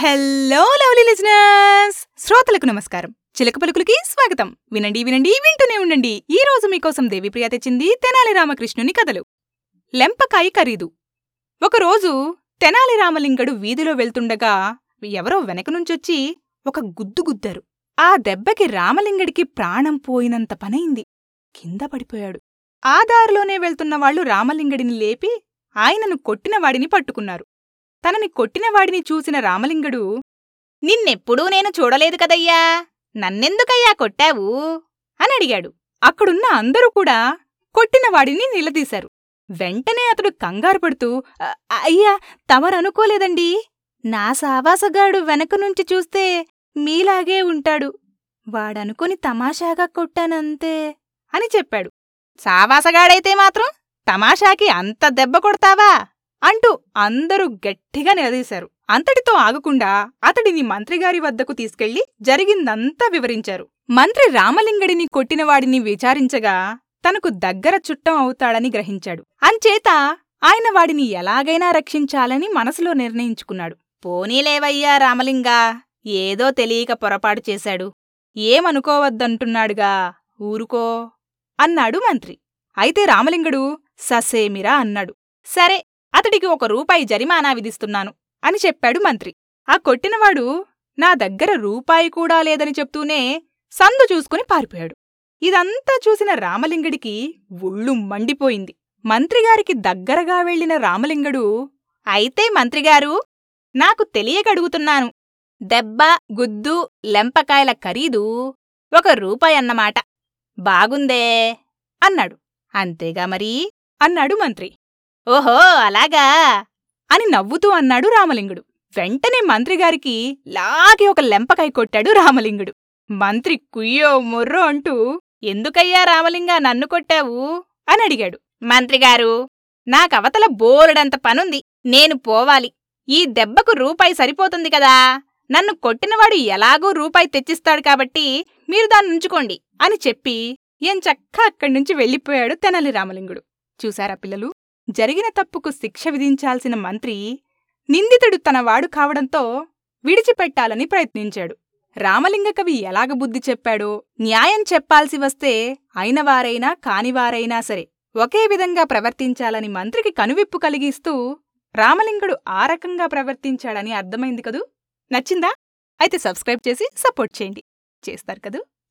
Hello lovely listeners శ్రోతలకు నమస్కారం. చిలక పలుకులకి స్వాగతం. వినండి వినండి వింటూనే ఉండండి. ఈ రోజు మీకోసం దేవిప్రియ తెచ్చింది తెనాలి రామకృష్ణుని కథలు. లెంపకాయ ఖరీదు. ఒకరోజు తెనాలి రామలింగడు వీధిలో వెళ్తుండగా ఎవరో వెనక నుంచొచ్చి ఒక గుద్దు గుద్దారు. ఆ దెబ్బకి రామలింగడికి ప్రాణం పోయినంత పనైంది. కింద పడిపోయాడు. ఆ దారిలోనే వెళ్తున్న వాళ్ళు రామలింగడిని లేపి ఆయనను కొట్టినవాడిని పట్టుకున్నారు. తనని కొట్టినవాడిని చూసిన రామలింగడు నిన్నెప్పుడూ నేను చూడలేదు కదయ్యా! నన్నెందుకయ్యా కొట్టావు? అని అడిగాడు. అక్కడున్న అందరూ కూడా కొట్టినవాడిని నిలదీశారు. వెంటనే అతడు కంగారు పడుతూ అయ్యా తమరనుకోలేదండి. నా సావాసగాడు వెనక నుంచి చూస్తే మీలాగే ఉంటాడు. వాడనుకుని తమాషాగా కొట్టానంతే అని చెప్పాడు. సావాసగాడైతే మాత్రం తమాషాకి అంత దెబ్బ కొడతావా? అంటూ అందరూ గట్టిగా నిలదీశారు. అంతటితో ఆగకుండా అతడిని మంత్రిగారి వద్దకు తీసుకెళ్ళి జరిగిందంతా వివరించారు. మంత్రి రామలింగడిని కొట్టినవాడిని విచారించగా తనకు దగ్గర చుట్టం అవుతాడని గ్రహించాడు. అంచేత ఆయన వాడిని ఎలాగైనా రక్షించాలని మనసులో నిర్ణయించుకున్నాడు. పోనీలేవయ్యా రామలింగా ఏదో తెలియక పొరపాటు చేశాడు. ఏమనుకోవద్దంటున్నాడుగా? ఊరుకో అన్నాడు మంత్రి. అయితే రామలింగుడు ససేమిరా అన్నాడు. సరే అతడికి ఒక రూపాయి జరిమానా విధిస్తున్నాను అని చెప్పాడు మంత్రి. ఆ కొట్టినవాడు నా దగ్గర రూపాయి కూడా లేదని చెప్తూనే సందు చూసుకుని పారిపోయాడు. ఇదంతా చూసిన రామలింగడికి ఒళ్ళు మండిపోయింది. మంత్రిగారికి దగ్గరగా వెళ్ళిన రామలింగడు అయితే మంత్రిగారు నాకు తెలియకడుగుతున్నాను. దెబ్బ గుద్దు లెంపకాయల ఖరీదు ఒక రూపాయన్నమాట బాగుందే అన్నాడు. అంతేగా మరీ అన్నాడు మంత్రి. ఓహో అలాగా? అని నవ్వుతూ అన్నాడు రామలింగుడు. వెంటనే మంత్రిగారికి లాగి ఒక లెంపకాయ కొట్టాడు రామలింగుడు. మంత్రి కుయ్యో మొర్రో అంటూ ఎందుకయ్యా రామలింగా నన్ను కొట్టావు? అని అడిగాడు. మంత్రిగారు నాకవతల బోలెడంత పనుంది. నేను పోవాలి. ఈ దెబ్బకు రూపాయి సరిపోతుంది కదా. నన్ను కొట్టినవాడు ఎలాగూ రూపాయి తెచ్చిస్తాడు కాబట్టి మీరు దాన్ని ఉంచుకోండి అని చెప్పి ఎంచక్కా అక్కడి నుంచి వెళ్ళిపోయాడు తెనాలి రామలింగుడు. చూశారా పిల్లలు? జరిగిన తప్పుకు శిక్ష విధించాల్సిన మంత్రి నిందితుడు తనవాడు కావడంతో విడిచిపెట్టాలని ప్రయత్నించాడు. రామలింగ కవి ఎలాగ బుద్ధి చెప్పాడో న్యాయం చెప్పాల్సి వస్తే అయినవారైనా కానివారైనా సరే ఒకే విధంగా ప్రవర్తించాలని మంత్రికి కనువిప్పు కలిగిస్తూ రామలింగుడు ఆ రకంగా ప్రవర్తించాడని అర్థమైంది కదూ? నచ్చిందా? అయితే సబ్స్క్రైబ్ చేసి సపోర్ట్ చేయండి. చేస్తారు కదూ?